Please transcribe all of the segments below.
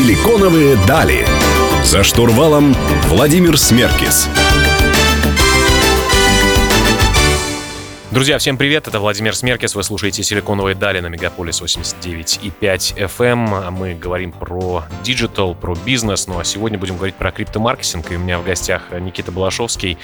Силиконовые дали. За штурвалом Владимир Смеркис. Друзья, всем привет, это Владимир Смеркис, вы слушаете «Силиконовые дали» на Мегаполис 89,5 FM. Мы говорим про digital, про бизнес, ну а сегодня будем говорить про криптомаркетинг, и у меня в гостях Никита Балашовский.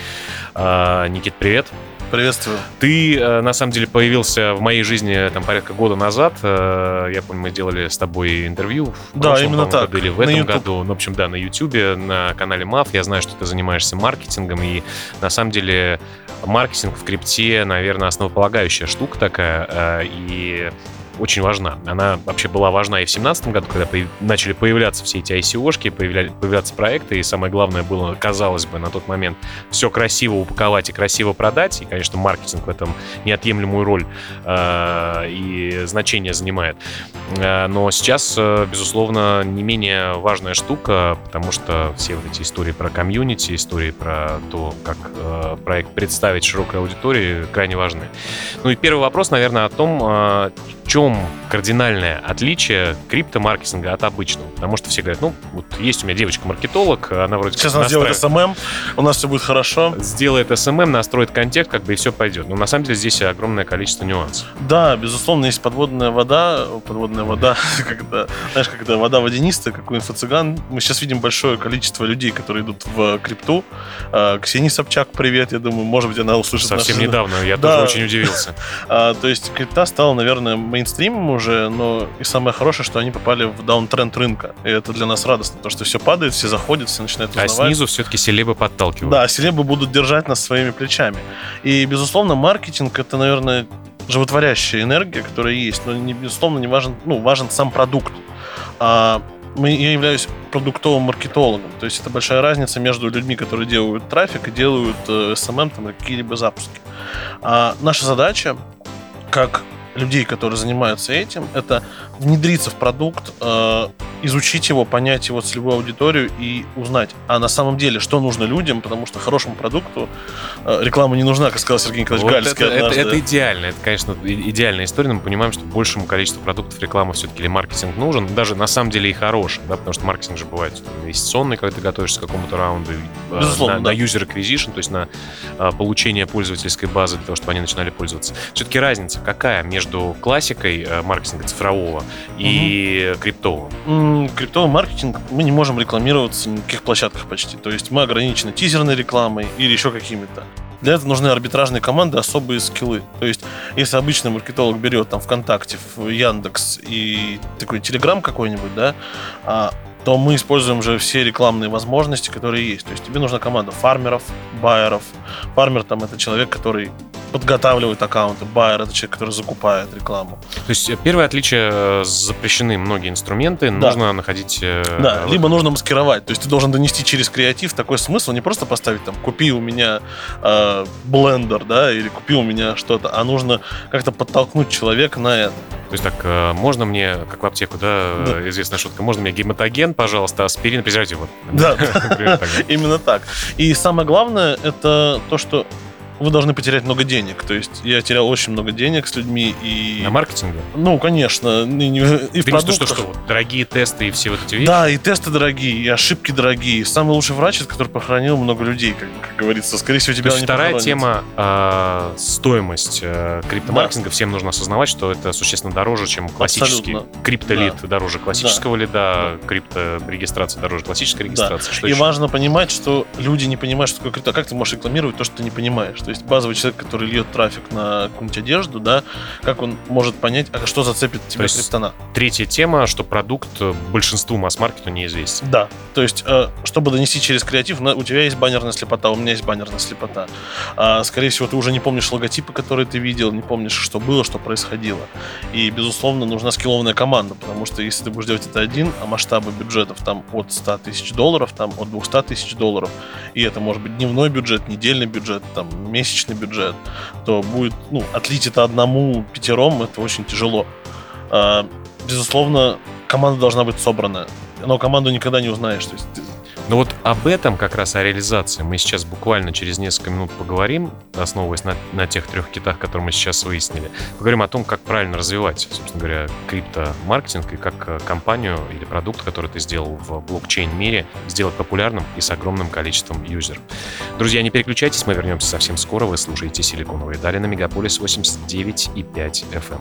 А, Никит, привет. Приветствую. Ты, э, на самом деле, появился в моей жизни там порядка года назад. Э, я помню, мы делали с тобой интервью. В да, прошлом, именно так. Году, или в на этом YouTube. году. Ну, в общем, да, на YouTube, на канале МАФ. Я знаю, что ты занимаешься маркетингом. И, на самом деле, маркетинг в крипте, наверное, основополагающая штука такая. э, И очень важна. Она вообще была важна и в 2017 году, когда появ- начали появляться все эти ICO-шки, появля- появляться проекты, и самое главное было, казалось бы, на тот момент все красиво упаковать и красиво продать, и, конечно, маркетинг в этом неотъемлемую роль э, и значение занимает. Э, но сейчас, э, безусловно, не менее важная штука, потому что все вот эти истории про комьюнити, истории про то, как э, проект представить широкой аудитории, крайне важны. Ну и первый вопрос, наверное, о том, э, в чем кардинальное отличие криптомаркетинга от обычного. Потому что все говорят, ну, вот есть у меня девочка-маркетолог, она вроде Сейчас она сделает SMM, у нас все будет хорошо. сделает SMM, настроит контекст, как бы и все пойдет. Но на самом деле здесь огромное количество нюансов. Да, безусловно, есть подводная вода, подводная вода, когда, знаешь, когда вода водянистая, как у инфо-цыган. Мы сейчас видим большое количество людей, которые идут в крипту. А, Ксении Собчак, привет, я думаю, может быть, она услышит Совсем недавно, я Да. тоже очень удивился. А, то есть крипта стала, наверное, мейнстримом уже, но и самое хорошее, что они попали в даунтренд рынка. И это для нас радостно, потому что все падает, все заходят, все начинают А узнавать. снизу все-таки селебы подталкивают. Да, селебы будут держать нас своими плечами. И, безусловно, маркетинг это, наверное, животворящая энергия, которая есть, но, не, безусловно, не важен, ну, важен сам продукт. А, мы, я являюсь продуктовым маркетологом, то есть это большая разница между людьми, которые делают трафик и делают э, SMM, там, или какие-либо запуски. А наша задача, как людей, которые занимаются этим, это внедриться в продукт, э, изучить его, понять его целевую аудиторию и узнать, а на самом деле, что нужно людям, потому что хорошему продукту э, реклама не нужна, как сказал Сергей Николаевич Вот Гальский это, это- однажды. это идеально. Это, конечно, идеальная история, но мы понимаем, что большему количеству продуктов реклама все-таки или маркетинг нужен. Даже на самом деле и хороший, да, потому что маркетинг же бывает инвестиционный, когда ты готовишься к какому-то раунду, э, Безусловно, на, да. на user acquisition, то есть на э, получение пользовательской базы для того, чтобы они начинали пользоваться. Все-таки разница какая между классикой э, маркетинга цифрового и криптового? М, Криптовый маркетинг, мы не можем рекламироваться на каких площадках почти. То есть мы ограничены тизерной рекламой или еще какими-то. Для этого нужны арбитражные команды, особые скиллы. То есть, если обычный маркетолог берет там ВКонтакте, в Яндекс и такой Телеграм какой-нибудь, да, а, то мы используем же все рекламные возможности, которые есть. То есть тебе нужна команда фармеров, байеров. Фармер там это человек, который подготавливает аккаунты, байер это человек, который закупает рекламу. То есть э, первое отличие э, запрещены многие инструменты, Да. нужно находить... э, Да, вот либо нужно маскировать. То есть ты должен донести через креатив такой смысл, не просто поставить там «купи у меня э, блендер», да, или «купи у меня что-то», а нужно как-то подтолкнуть человека на это. То есть так, можно мне, как в аптеку, да, Да. известная шутка, можно мне гематоген, пожалуйста, аспирин, презерватив. Да. Именно так. И самое главное, это то, что вы должны потерять много денег. То есть я терял очень много денег с людьми и... На маркетинге? Ну, конечно, и, и в Ты имеешь в виду, что, продуктах. что, вот, дорогие тесты и все вот эти вещи? Да, и тесты дорогие, и ошибки дорогие. Самый лучший врач, который похоронил много людей, как, как говорится. Скорее всего, То тебя есть не вторая тема э, стоимость э, криптомаркетинга. Всем нужно осознавать, что это существенно дороже, чем классический Абсолютно. криптолид дороже классического лида, крипто-регистрация дороже классической регистрации. Что и еще? важно понимать, что люди не понимают, что такое крипто. А как ты можешь рекламировать то, что ты не понимаешь? То есть базовый человек, который льет трафик на какую-нибудь одежду, да, как он может понять, а что зацепит тебя есть криптона? Третья тема, что продукт э, большинству масс-маркету неизвестен. Да, то есть, э, чтобы донести через креатив, у тебя есть баннерная слепота, у меня есть баннерная слепота. А, скорее всего, ты уже не помнишь логотипы, которые ты видел, не помнишь, что было, что происходило. И, безусловно, нужна скиллованная команда, потому что если ты будешь делать это один, а масштабы бюджетов там от 100 тысяч долларов, там от 200 тысяч долларов, и это может быть дневной бюджет, недельный бюджет, там месячный бюджет, то будет, ну, отлить это одному пятером, это очень тяжело. А, безусловно, команда должна быть собранная. Но команду никогда не узнаешь. То есть ты- Ну вот об этом как раз, о реализации, мы сейчас буквально через несколько минут поговорим, основываясь на, на тех трех китах, которые мы сейчас выяснили. Поговорим о том, как правильно развивать, собственно говоря, крипто-маркетинг и как э, компанию или продукт, который ты сделал в блокчейн-мире, сделать популярным и с огромным количеством юзеров. Друзья, не переключайтесь, мы вернемся совсем скоро. Вы слушаете «Силиконовые дали» на Мегаполис 89,5 FM.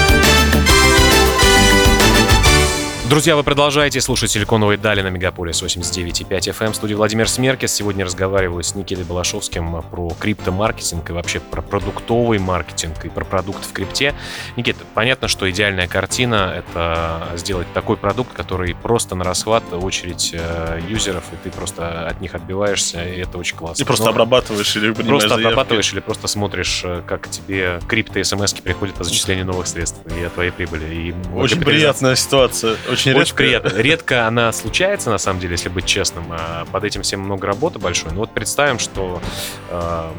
Друзья, вы продолжаете слушать «Силиконовые дали» на Мегаполис 89,5 FM. В студии Владимир Смеркис. Сегодня разговариваю с Никитой Балашовским про криптомаркетинг и вообще про продуктовый маркетинг и про продукты в крипте. Никита, понятно, что идеальная картина — это сделать такой продукт, который просто на расхват, очередь э, юзеров, и ты просто от них отбиваешься, и это очень классно. И просто Но обрабатываешь или Просто заявки. обрабатываешь или просто смотришь, э, как тебе крипто смс приходят о зачислении новых средств и о твоей прибыли. И Очень приятная ситуация. Очень, Очень редко. приятно. Редко она случается, на самом деле, если быть честным. А Под этим всем много работы большой. Но вот представим, что э,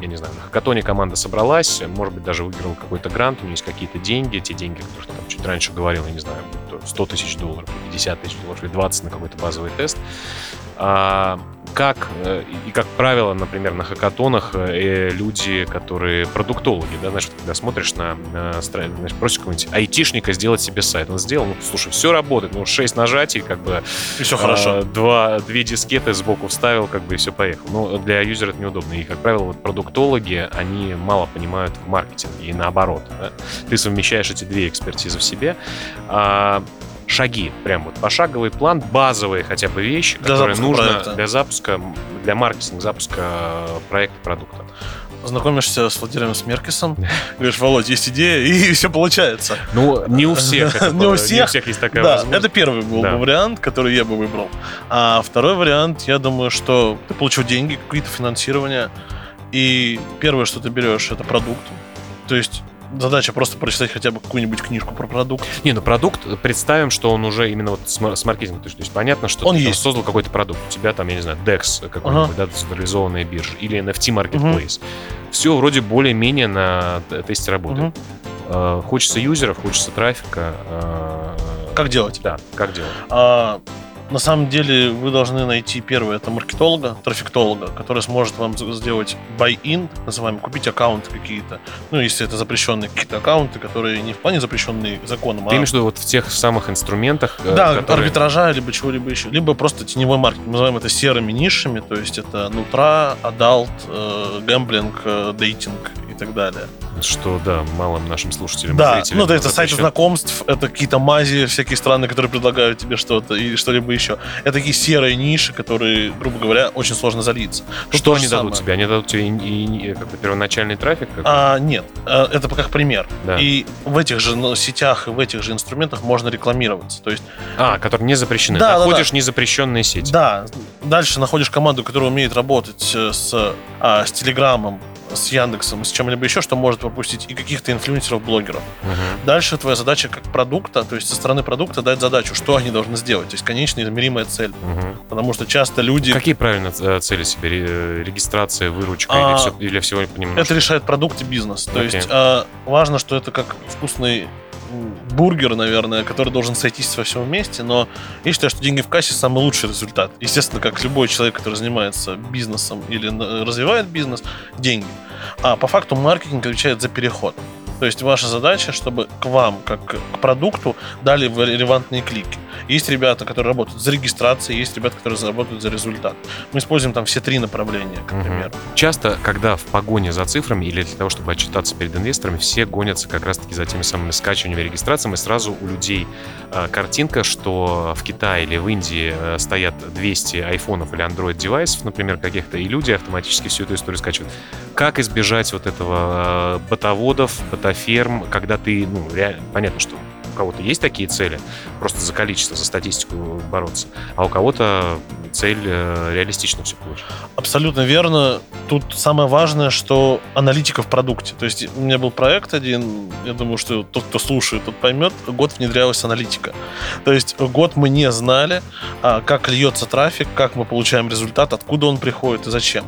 я не знаю, на хакатоне команда собралась, может быть, даже выиграла какой-то грант, у нее есть какие-то деньги, те деньги, которые там чуть раньше говорил, я не знаю, будь то 100 тысяч долларов, 50 тысяч долларов или 20 на какой-то базовый тест. А, как, э, и как правило, например, на хакатонах э, люди, которые продуктологи, да, знаешь, когда смотришь на, на знаешь, просишь какого-нибудь айтишника сделать себе сайт, он сделал, ну, слушай, все работает, ну, 6 нажатий, как бы И все хорошо. а, два, две дискеты сбоку вставил, как бы и все поехал. Но для юзера это неудобно. И, как правило, вот продуктологи, они мало понимают в маркетинге и наоборот. да. Ты совмещаешь эти две экспертизы в себе. А, шаги, прям вот пошаговый план, базовые хотя бы вещи, Для которые нужно проекта. для запуска, для маркетинга, запуска проекта, продукта. Знакомишься с Владимиром Смеркисом, говоришь, Володь, есть идея, и все получается. Ну, не у всех. это Не у всех. есть такая да, возможность. это первый был Да. вариант, который я бы выбрал. А второй вариант, я думаю, что ты получил деньги, какие-то финансирование, и первое, что ты берешь, это продукт. То есть задача просто прочитать хотя бы какую-нибудь книжку про продукт. Не, ну продукт, представим, что он уже именно вот с, мар- с маркетингом. То есть, то есть понятно, что Он ты есть. создал какой-то продукт. У тебя там, я не знаю, DEX какой-нибудь, да, централизованная биржа, или NFT Marketplace. Все вроде более-менее на тесте работает. Э, хочется юзеров, хочется трафика. э, Как делать? Да, как делать? А, на самом деле вы должны найти первое, это маркетолога, таргетолога, который сможет вам сделать buying, так называемый, купить аккаунты какие-то. Ну, если это запрещенные какие-то аккаунты, которые не в плане запрещенные законом, Ты а имеешь в виду вот в тех самых инструментах, э, да, которые... арбитража, либо чего-либо еще. Либо просто теневой маркетинг. Мы называем это серыми нишами, то есть это nutra, adult, э, gambling, э, dating и так далее. Что, да, малым нашим слушателям Да, ну да, это сайты запрещен. знакомств, это какие-то мази, всякие страны, которые предлагают тебе что-то и что-либо еще. Это такие серые ниши, которые, грубо говоря, очень сложно залиться. Тут Что они дадут самое. тебе? Они дадут тебе и, и- и как бы первоначальный трафик? А, нет, э, это как пример. Да. И в этих же ну, сетях и в этих же инструментах можно рекламироваться. То есть, А, которые не запрещены. Да, да, Находишь незапрещенные сети. да, дальше находишь команду, которая умеет работать э, с, а, с Телеграмом, с Яндексом, с чем-либо еще, что может пропустить и каких-то инфлюенсеров, блогеров. Мгм. Дальше твоя задача как продукта, то есть со стороны продукта дать задачу, что они должны сделать, то есть конечная измеримая цель. Мгм. Потому что часто люди... Какие правильно э, цели себе? Ре- Регистрация, выручка А, или, все, или всего понемножку? Это решает продукт и бизнес. То Окей. есть а, важно, что это как вкусный бургер, наверное, который должен сойтись во всем вместе, но я считаю, что деньги в кассе самый лучший результат. Естественно, как любой человек, который занимается бизнесом или развивает бизнес, деньги. А по факту маркетинг отвечает за переход. То есть ваша задача, чтобы к вам, как к продукту, дали релевантные клики. Есть ребята, которые работают за регистрацией, есть ребята, которые работают за результат. Мы используем там все три направления, к примеру. Часто, когда в погоне за цифрами или для того, чтобы отчитаться перед инвесторами, все гонятся как раз-таки за теми самыми скачиваниями, регистрациями. И сразу у людей э, картинка, что в Китае или в Индии э, стоят 200 айфонов или Android девайсов, например, каких-то, и люди автоматически всю эту историю скачивают. Как избежать вот этого э, ботоводов, ботоферм, когда ты, ну, реально, понятно, что у кого-то есть такие цели, просто за количество, за статистику бороться, а у кого-то цель э, реалистично все получить. Абсолютно верно. Тут самое важное, что аналитика в продукте. То есть у меня был проект один, я думаю, что тот, кто слушает, тот поймет, год внедрялась аналитика. То есть год мы не знали, а, как льется трафик, как мы получаем результат, откуда он приходит и зачем.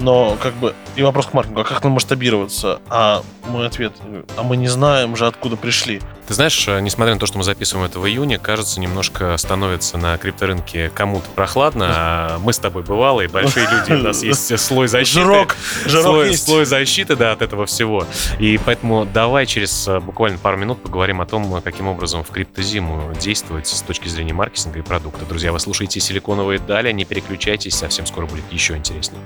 Но как бы и вопрос к маркетингу, а как нам масштабироваться? А мой ответ, а мы не знаем же, откуда пришли. Ты знаешь, э, несмотря на то, что мы записываем это в июне, кажется, немножко становится на крипторынке кому-то прохладно. А мы с тобой бывалые, большие люди, у нас есть слой защиты. Жирок, жирок слой, есть. слой защиты, да, от этого всего. И поэтому давай через э, буквально пару минут поговорим о том, каким образом в криптозиму действовать с точки зрения маркетинга и продукта. Друзья, вы слушаете «Силиконовые дали», не переключайтесь, совсем скоро будет еще интереснее.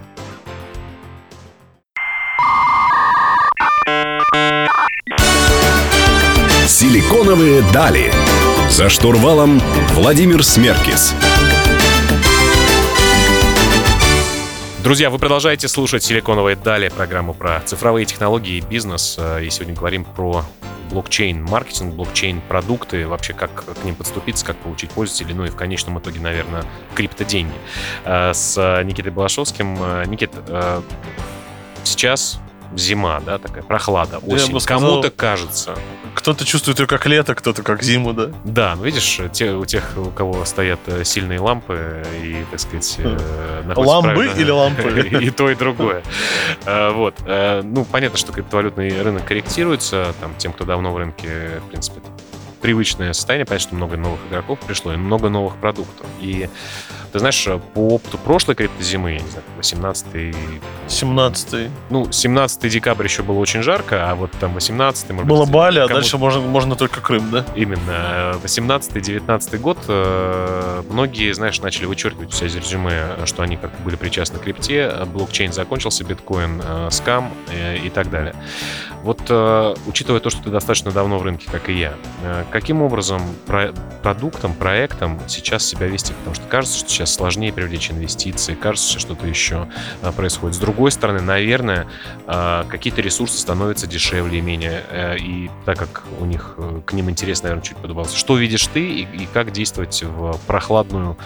Силиконовые дали. За штурвалом Владимир Смеркис. Друзья, вы продолжаете слушать «Силиконовые дали», программу про цифровые технологии и бизнес. Э, И сегодня говорим про блокчейн-маркетинг, блокчейн-продукты, вообще как к ним подступиться, как получить пользователей, ну и в конечном итоге, наверное, криптоденьги. Э, С Никитой Балашовским. Э, Никит, сейчас зима, да, такая прохлада, осень. сказал- Кому-то кажется. Кто-то чувствует ее как лето, кто-то как зиму, да? Да, ну видишь, те, у тех, у кого стоят э, сильные лампы и, так сказать, э, находятся Ламбы или лампы? И то, и другое. Э, Вот. Ну, понятно, что криптовалютный рынок корректируется. Там, тем, кто давно в рынке, в принципе, это привычное состояние. Понятно, что много новых игроков пришло и много новых продуктов. И ты знаешь, по опыту прошлой криптозимы, я не знаю, 18 17 ну, 17 декабря еще было очень жарко, а вот там 18 может Было быть, Бали, а дальше можно, можно только Крым, да? Именно. 18-19 год э, многие, знаешь, начали вычеркивать у себя резюме, что они как были причастны к крипте, блокчейн закончился, биткоин, э, скам э, и так далее. Вот, учитывая то, что ты достаточно давно в рынке, как и я, каким образом про- продуктом, проектом сейчас себя вести? Потому что кажется, что сейчас сложнее привлечь инвестиции, кажется, что что-то еще э, происходит. С другой стороны, наверное, э, какие-то ресурсы становятся дешевле и менее. э, И так как у них э, к ним интерес, наверное, чуть подубался. Что видишь ты и, и как действовать в прохладную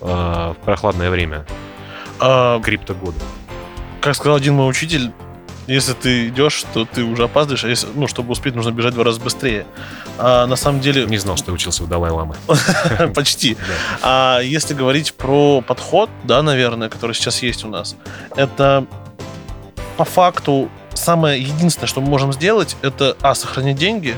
э, в прохладное время А, криптогода? как сказал один мой учитель, если ты идешь, то ты уже опаздываешь, а если, ну, чтобы успеть, нужно бежать в два раза быстрее. А на самом деле, Не знал, что учился у Далай-Ламы. почти. А если говорить про подход, да, наверное, который сейчас есть у нас, это по факту самое единственное, что мы можем сделать, это, а, сохранить деньги,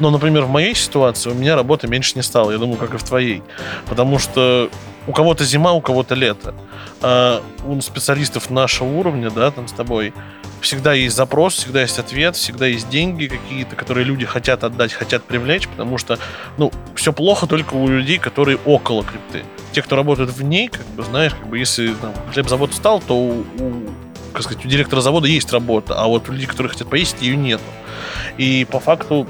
но, например, в моей ситуации у меня работы меньше не стало, я думаю, как и в твоей. Потому что у кого-то зима, у кого-то лето. А у специалистов нашего уровня, да, там с тобой, всегда есть запрос, всегда есть ответ, всегда есть деньги какие-то, которые люди хотят отдать, хотят привлечь, потому что, ну, все плохо только у людей, которые около крипты. Те, кто работает в ней, как бы, знаешь, как бы, если там, хлебзавод встал, то у, у, как сказать, у директора завода есть работа, а вот у людей, которые хотят поесть, ее нету. И по факту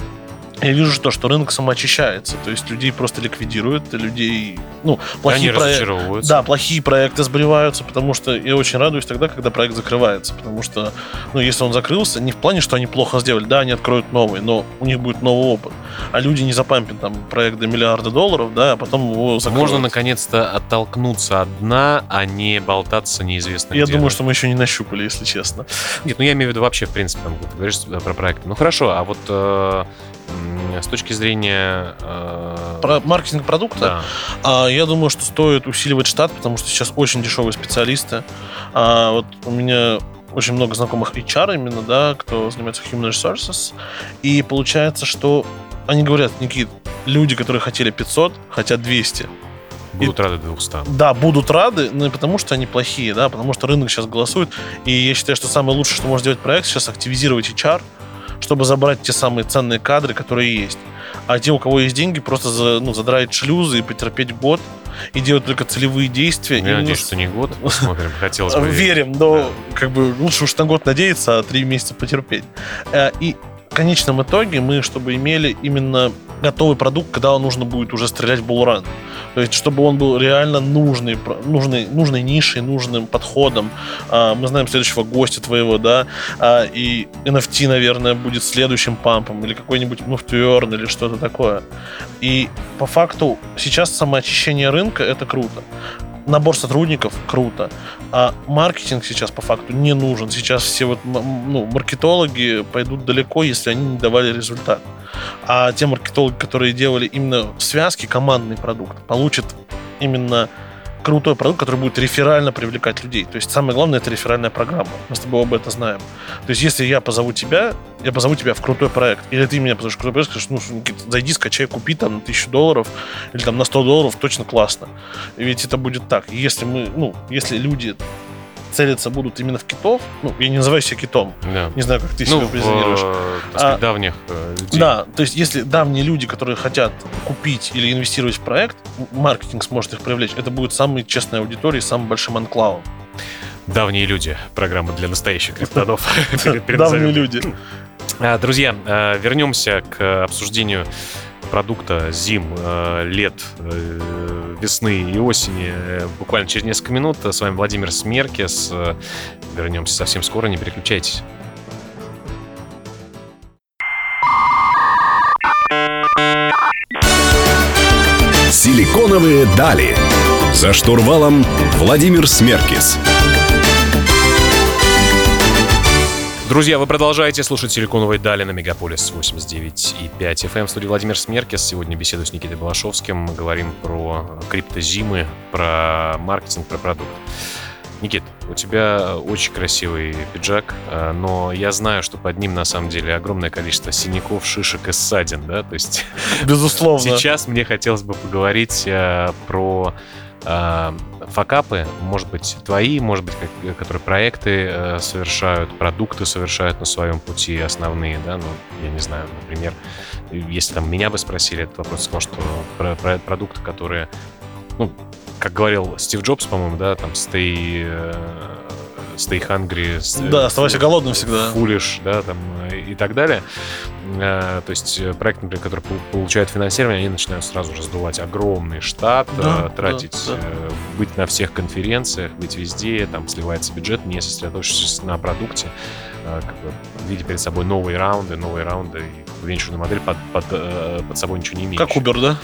я вижу то, что рынок самоочищается. То есть людей просто ликвидируют, людей, ну, Они плохие проекты. разочаровываются. Да, плохие проекты сбриваются, потому что я очень радуюсь тогда, когда проект закрывается. Потому что, ну, если он закрылся, не в плане, что они плохо сделали, да, они откроют новый, но у них будет новый опыт. А люди не запампят там проект до миллиарда долларов, да, а потом его закроют. Можно наконец-то оттолкнуться от дна, а не болтаться неизвестно Я где. думаю, что мы еще не нащупали, если честно. Нет, ну я имею в виду вообще, в принципе, там, ты говоришь э, про проекты. Ну хорошо, а вот э, с точки зрения... э, Про маркетинг продукта, да. А, я думаю, что стоит усиливать штат, потому что сейчас очень дешевые специалисты. А, вот у меня очень много знакомых HR именно, да, кто занимается human resources. И получается, что они говорят, Никит, люди, которые хотели 500, хотят 200. Будут рады 200. Да, будут рады, но не потому что они плохие, да, потому что рынок сейчас голосует. И я считаю, что самое лучшее, что может сделать проект, сейчас активизировать HR, чтобы забрать те самые ценные кадры, которые есть. А те, у кого есть деньги, просто за, ну, задраить шлюзы и потерпеть год и делать только целевые действия. Я надеюсь, что не год. Посмотрим. Хотелось бы. Верим, но как бы лучше уж на год надеяться, а три месяца потерпеть. Э, И конечном итоге мы, чтобы имели именно готовый продукт, когда нужно будет уже стрелять в булран. То есть, чтобы он был реально нужный, нужной, нужной нишей, нужным подходом. А, Мы знаем следующего гостя твоего, да, а, и NFT, наверное, будет следующим пампом, или какой-нибудь Move или что-то такое. И по факту сейчас самоочищение рынка — это круто. Набор сотрудников — круто. А маркетинг сейчас по факту не нужен. Сейчас все вот ну, маркетологи пойдут далеко, если они не давали результат. А те маркетологи, которые делали именно в связке командный продукт, получат именно крутой продукт, который будет реферально привлекать людей. То есть самое главное это реферальная программа. Мы с тобой об этом знаем. То есть если я позову тебя, я позову тебя в крутой проект, или ты меня позовешь в крутой проект, скажешь, ну, Никит, зайди, скачай, купи там на тысячу долларов, или там на 100 долларов, точно классно. Ведь это будет так. Если мы, ну, если люди целиться будут именно в китов, ну, я не называю себя китом, Да. не знаю, как ты Ну, себя позиционируешь. э, сказать, А, давних э, людей. Да, то есть если давние люди, которые хотят купить или инвестировать в проект, маркетинг сможет их привлечь, это будет самой честной аудиторией, самым большим анклавом. Давние люди. Программа для настоящих криптонов. Давние люди. А, Друзья, э, вернемся к обсуждению продукта зим, э, лет, э, весны и осени буквально через несколько минут. С вами Владимир Смеркес. Вернемся совсем скоро, не переключайтесь. Силиконовые дали. За штурвалом Владимир Смеркис. Друзья, вы продолжаете слушать «Силиконовые дали» на Мегаполис 89,5 FM. В студии Владимир Смеркис. Сегодня беседую с Никитой Балашовским. Мы говорим про криптозимы, про маркетинг, про продукт. Никит, у тебя очень красивый пиджак, э, но я знаю, что под ним на самом деле огромное количество синяков, шишек и ссадин, да? То есть Безусловно. сейчас мне хотелось бы поговорить э, про факапы, может быть, твои, может быть, как- которые проекты э, совершают, продукты совершают на своем пути основные, да, ну, я не знаю, например, если там меня бы спросили этот вопрос, сказал, что про, про продукты, которые, ну, как говорил Стив Джобс, по-моему, да, там, stay, э, stay hungry, s- Да, оставайся голодным всегда. foolish, да, там, э, и так далее. Э, То есть э, проекты, например, которые пол- получают финансирование, они начинают сразу же сдувать огромный штат, Да, э, тратить, да, да. э, быть на всех конференциях, быть везде, там сливается бюджет, не сосредоточившись на продукте, э, как бы видя перед собой новые раунды, новые раунды, и венчурная модель под, под, э, под собой ничего не имеет. Как Uber, да?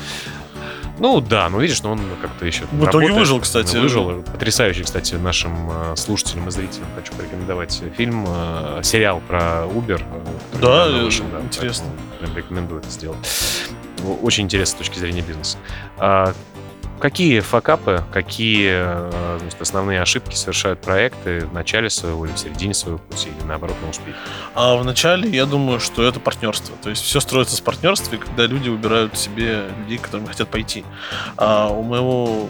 Ну да, ну видишь, но он как-то еще В итоге работает. выжил, кстати. Выжил. Потрясающий, кстати, нашим э, слушателям и зрителям хочу порекомендовать фильм, э, сериал про Uber. э, Да, вышел, интересно. поэтому Прям рекомендую это сделать. Очень интересно с точки зрения бизнеса. Какие факапы, какие э, значит, основные ошибки совершают проекты в начале своего или в середине своего пути, или наоборот на успехе? А вначале я думаю, что это партнерство. То есть все строится с партнерства, когда люди выбирают себе людей, к которым хотят пойти. А у моего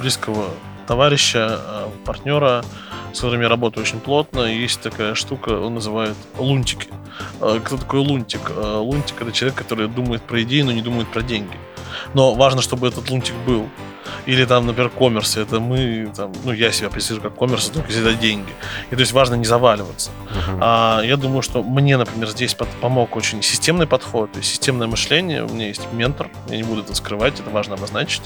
близкого товарища, а, партнера, с которым я работаю очень плотно, есть такая штука, он называет лунтики. А, Кто такой лунтик? Лунтик это человек, который думает про идеи, но не думает про деньги. Но важно, чтобы этот лунтик был. Или там, например, коммерс, это мы, там, ну, я себя представляю как коммерс, только если это деньги. И то есть важно не заваливаться. Мгм. А, я думаю, что мне, например, здесь под- помог очень системный подход, есть системное мышление. У меня есть ментор, я не буду это скрывать, это важно обозначить.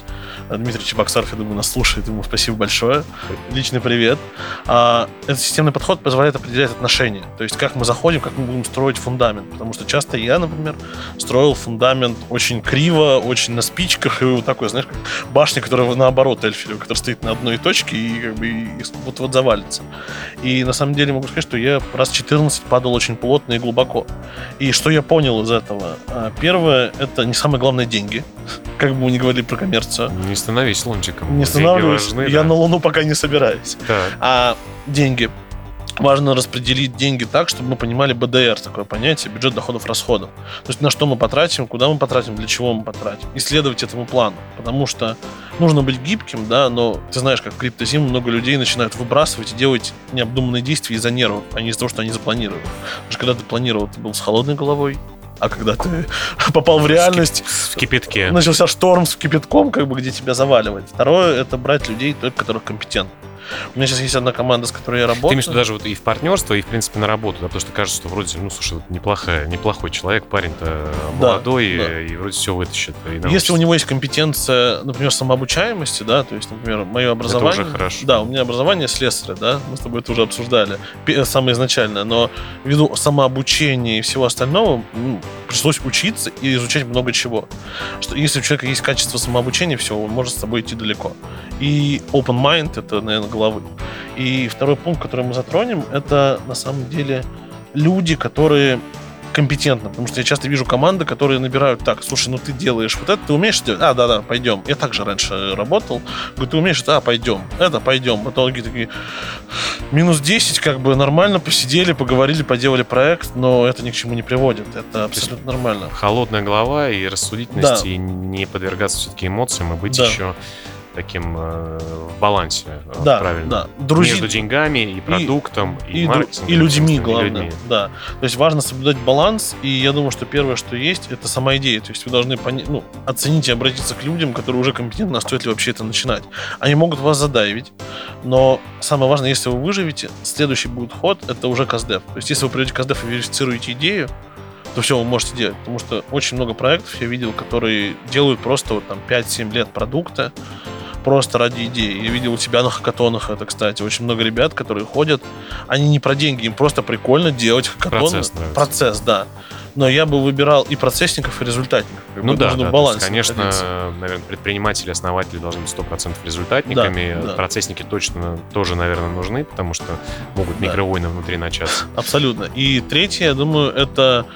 А, Дмитрий Чебоксаров, я думаю, нас слушает, ему спасибо большое. Личный привет. А, этот системный подход позволяет определять отношения, то есть как мы заходим, как мы будем строить фундамент. Потому что часто я, например, строил фундамент очень криво, очень на спичках, и вот такой, знаешь, как башня, которая наоборот Эльфелева, которая стоит на одной точке и как бы и вот-вот завалится. И на самом деле могу сказать, что я раз 14 падал очень плотно и глубоко. И что я понял из этого? А, Первое, это не самое главное деньги, как бы мы ни говорили про коммерцию. Не становись лунтиком. Не останавливаюсь, важны, я да. на Луну пока не собираюсь. Так. А деньги. Важно распределить деньги так, чтобы мы понимали БДР, такое понятие, бюджет доходов расходов. То есть на что мы потратим, куда мы потратим, для чего мы потратим. И следовать этому плану. Потому что нужно быть гибким, да, но ты знаешь, как криптозим много людей начинают выбрасывать и делать необдуманные действия из-за нервов, а не из-за того, что они запланировали. Потому что когда ты планировал, ты был с холодной головой, а когда ты попал в реальность, В кипятке. начался шторм с кипятком, как бы, где тебя заваливает. Второе, это брать людей, только которых компетентны. У меня сейчас есть одна команда, с которой я Ты работаю. имеешь в виду даже вот и в партнерство, и, в принципе, на работу, да, потому что кажется, что вроде, ну, слушай, вот неплохая, неплохой человек, парень-то молодой, да. и вроде все вытащит. и Если у него есть компетенция, например, самообучаемости, да, то есть, например, мое образование... уже хорошо. Да, у меня образование слесаря, да, мы с тобой это уже обсуждали, самое изначальное, но ввиду самообучения и всего остального ну, пришлось учиться и изучать много чего. Что если у человека есть качество самообучения, все, он может с тобой идти далеко. И open mind — это, наверное, головы. И второй пункт, который мы затронем, это на самом деле люди, которые компетентно, потому что я часто вижу команды, которые набирают так, слушай, ну ты делаешь вот это, ты умеешь делать? А, да-да, пойдем. Я также раньше работал. Говорю, ты умеешь? Да, пойдем. Это, пойдем. В итоге такие, минус 10, как бы нормально посидели, поговорили, поделали проект, но это ни к чему не приводит. Это абсолютно нормально. Холодная голова и рассудительность, Да. и не подвергаться все-таки эмоциям, и быть Да. еще таким э, в балансе э, Да, правильно. да. Друзей, Между деньгами и продуктом, и, и, маркетингом. и людьми, и главное. людьми. Да. То есть важно соблюдать баланс, и я думаю, что первое, что есть, это сама идея. То есть вы должны пони- ну, оценить и обратиться к людям, которые уже компетентны, а стоит ли вообще это начинать. Они могут вас задавить, но самое важное, если вы выживете, следующий будет ход, это уже каздев. То есть если вы придете в каздев и верифицируете идею, то все вы можете делать. Потому что очень много проектов я видел, которые делают просто вот там 5-7 лет продукта, просто ради идеи. Я видел у тебя на хакатонах это, кстати, очень много ребят, которые ходят, они не про деньги, им просто прикольно делать хакатоны. Процесс нравится. Процесс, да. Но я бы выбирал и процессников, и результатников. Как Ну да, нужно да, то есть, конечно, находиться. наверное, предприниматели, основатели должны быть 100% результатниками. Да, да. Процессники точно тоже, наверное, нужны, потому что могут Да. микровойны внутри начаться. Абсолютно. И третье, я думаю, это,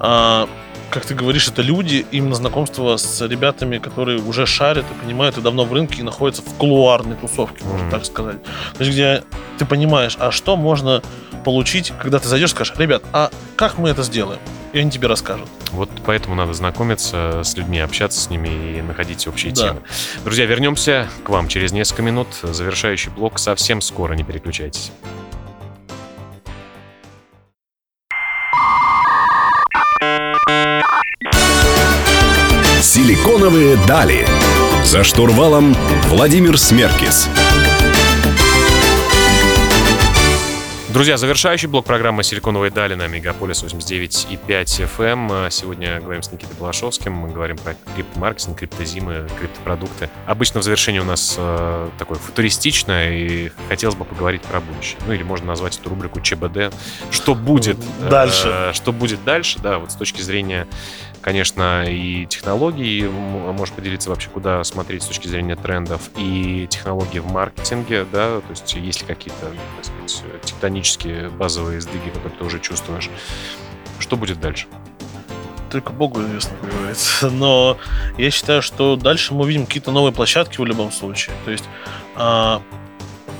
а, как ты говоришь, это люди, именно знакомство с ребятами, которые уже шарят и понимают, и давно в рынке и находятся в кулуарной тусовке, можно Мгм. так сказать. То есть, где ты понимаешь, а что можно получить, когда ты зайдешь и скажешь, ребят, а как мы это сделаем? И они тебе расскажут. Вот поэтому надо знакомиться с людьми, общаться с ними и находить общие Да. темы. Друзья, вернемся к вам через несколько минут. Завершающий блок совсем скоро, не переключайтесь. Силиконовые дали. За штурвалом Владимир Смеркис. Друзья, завершающий блок программы «Силиконовые дали» на Мегаполис 89,5 FM. А Сегодня говорим с Никитой Балашовским. Мы говорим про криптомаркетинг, криптозимы, криптопродукты. Обычно в завершении у нас э, такое футуристичное, и хотелось бы поговорить про будущее. Ну, или можно назвать эту рубрику ЧБД. Что будет э, Дальше. что будет дальше, да, вот с точки зрения конечно, и технологий, м- можешь поделиться вообще, куда смотреть с точки зрения трендов, и технологии в маркетинге, да, то есть есть ли какие-то, так сказать, тектонические базовые сдвиги, которые ты уже чувствуешь. Что будет дальше? Только Богу известно, как говорится. Но я считаю, что дальше мы увидим какие-то новые площадки в любом случае. То есть а,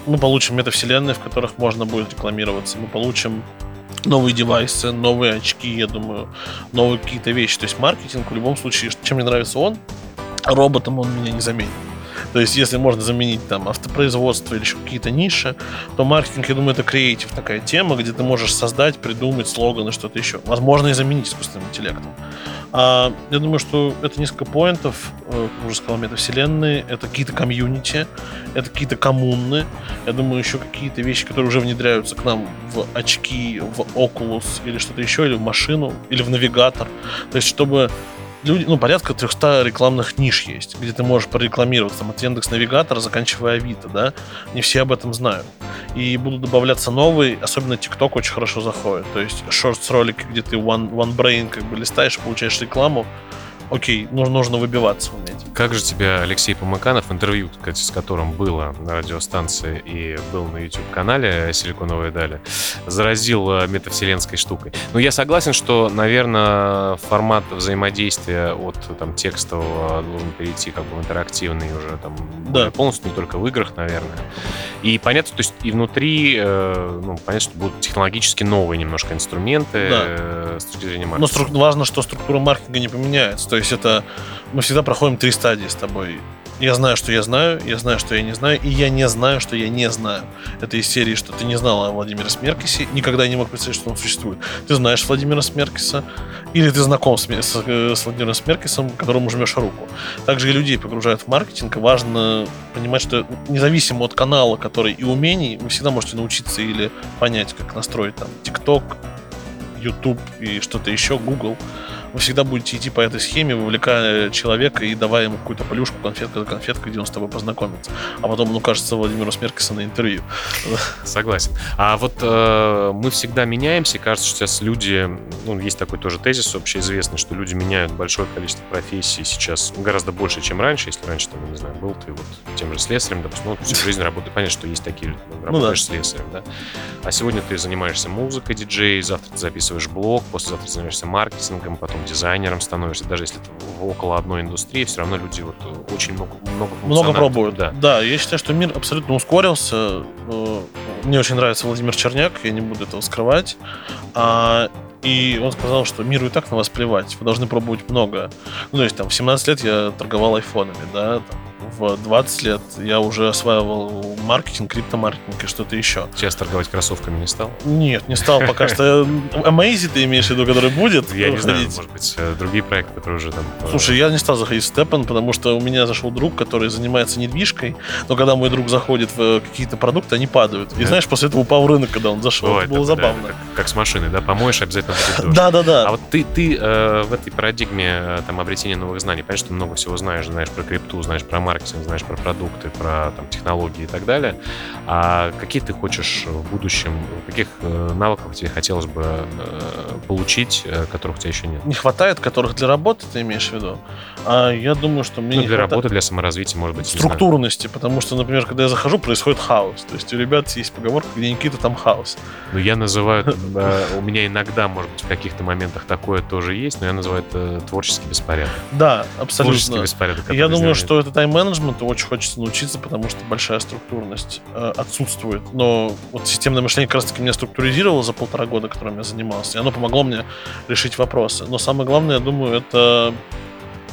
мы получим метавселенные, в которых можно будет рекламироваться. Мы получим новые девайсы, новые очки, я думаю, новые какие-то вещи. То есть маркетинг в любом случае, чем мне нравится он, роботом он меня не заменит. То есть, если можно заменить там автопроизводство или еще какие-то ниши, то маркетинг, я думаю, это креатив такая тема, где ты можешь создать, придумать слоганы, что-то еще. Возможно, и заменить искусственным интеллектом. А, я думаю, что это несколько поинтов, э, как уже сказал, метавселенные, это какие-то комьюнити, это какие-то коммуны, я думаю, еще какие-то вещи, которые уже внедряются к нам в очки, в Oculus или что-то еще, или в машину, или в навигатор. То есть, чтобы люди, ну, порядка 300 рекламных ниш есть, где ты можешь прорекламироваться, там, от Яндекс Навигатора, заканчивая Авито, да, не все об этом знают. И будут добавляться новые, особенно TikTok очень хорошо заходит, то есть шортс ролики, где ты one, one brain как бы листаешь, получаешь рекламу, окей, нужно, нужно выбиваться уметь. Как же тебя Алексей Помыканов, интервью, кстати, с которым было на радиостанции и был на YouTube-канале «Силиконовые дали», заразил э, метавселенской штукой? Ну, я согласен, что, наверное, формат взаимодействия от там, текстового должен перейти как бы в интерактивный уже там более полностью, не только в играх, наверное. И понятно, то есть и внутри, э, ну, понятно, что будут технологически новые немножко инструменты Да. э, с точки зрения Но маркетинга. струк- важно, что структура маркетинга не поменяется. То есть это мы всегда проходим три стадии с тобой. Я знаю, что я знаю, я знаю, что я не знаю, и я не знаю, что я не знаю. Это из серии, что ты не знал о Владимире Смеркисе, никогда не мог представить, что он существует. Ты знаешь Владимира Смеркиса, или ты знаком с, с, э, с Владимиром Смеркисом, которому жмешь руку. Также и людей погружают в маркетинг, важно понимать, что независимо от канала, который и умений, вы всегда можете научиться или понять, как настроить там TikTok, YouTube и что-то еще, Google. Вы всегда будете идти по этой схеме, вовлекая человека и давая ему какую-то полюшку, конфетку за конфеткой, где он с тобой познакомится. А потом, ну, кажется, Владимиру Смеркиса на интервью. Согласен. А вот э, мы всегда меняемся, кажется, что сейчас люди, ну, есть такой тоже тезис общеизвестный, что люди меняют большое количество профессий сейчас гораздо больше, чем раньше. Если раньше, там, не знаю, был ты вот тем же слесарем, допустим, ну, всю жизнь работаешь, понятно, что есть такие люди, ну, работаешь ну, да. слесарем, да. А сегодня ты занимаешься музыкой, диджей, завтра ты записываешь блог, послезавтра занимаешься маркетингом, потом дизайнером становишься. Даже если ты около одной индустрии, все равно люди вот очень много много Много пробуют. Да. да, я считаю, что мир абсолютно ускорился. Э, мне очень нравится Владимир Черняк, я не буду этого скрывать. А, и он сказал, что миру и так на вас плевать, вы должны пробовать много. Ну, то есть, там, в 17 лет я торговал айфонами, да, там, в 20 лет я уже осваивал маркетинг, криптомаркетинг и что-то еще. Сейчас торговать кроссовками не стал? Нет, не стал пока что. Amazing ты имеешь в виду, который будет? Я не знаю, может быть, э, другие проекты, которые уже там... Э, Слушай, я не стал заходить в Степан, потому что у меня зашел друг, который занимается недвижкой, но когда мой друг заходит в э, какие-то продукты, они падают. И знаешь, после этого упал рынок, когда он зашел. Это было забавно. Как с машиной, да? Помоешь, обязательно будет Да, да, да. А вот ты, ты в этой парадигме там обретения новых знаний, понятно, что много всего знаешь, знаешь про крипту, знаешь про маркетинг, знаешь про продукты, про там, технологии и так далее. А какие ты хочешь в будущем, каких э, навыков тебе хотелось бы э, получить, э, которых у тебя еще нет? Не хватает, которых для работы ты имеешь в виду? А я думаю, что мне ну, для хватает... работы, для саморазвития, может быть, Структурности, потому что, например, когда я захожу, происходит хаос. То есть у ребят есть поговорка, где Никита, там хаос. Ну, я называю, у меня иногда, может быть, в каких-то моментах такое тоже есть, но я называю это творческий беспорядок. Да, абсолютно. Творческий беспорядок. Я думаю, что это тайм-менеджмент очень хочется научиться, потому что большая структурность э, отсутствует. Но вот системное мышление как раз-таки меня структуризировало за полтора года, которым я занимался, и оно помогло мне решить вопросы. Но самое главное, я думаю, это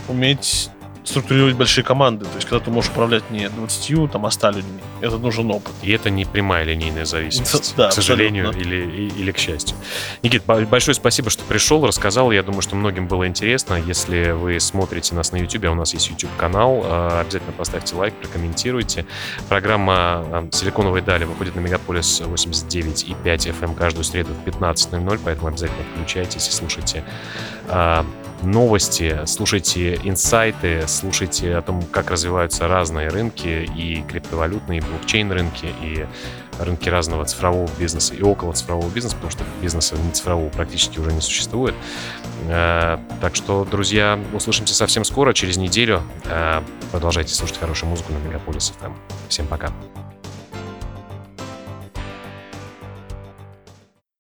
уметь структурировать большие команды. То есть, когда ты можешь управлять не 20, там, а 100 людьми. Это нужен опыт. И это не прямая линейная зависимость, да, к сожалению или, или к счастью. Никит, большое спасибо, что пришел, рассказал. Я думаю, что многим было интересно. Если вы смотрите нас на YouTube, а у нас есть YouTube-канал, а, обязательно поставьте лайк, прокомментируйте. Программа а, «Силиконовые дали» выходит на Мегаполис 89 и 5 FM эм каждую среду в 15.00, поэтому обязательно включайтесь и слушайте а, новости, слушайте инсайты, слушайте о том, как развиваются разные рынки, и криптовалютные, и блокчейн-рынки, и рынки разного цифрового бизнеса и около цифрового бизнеса, потому что бизнеса не цифрового практически уже не существует. Э, так что, друзья, услышимся совсем скоро, через неделю. Э, продолжайте слушать хорошую музыку на Мегаполис FM. Всем пока.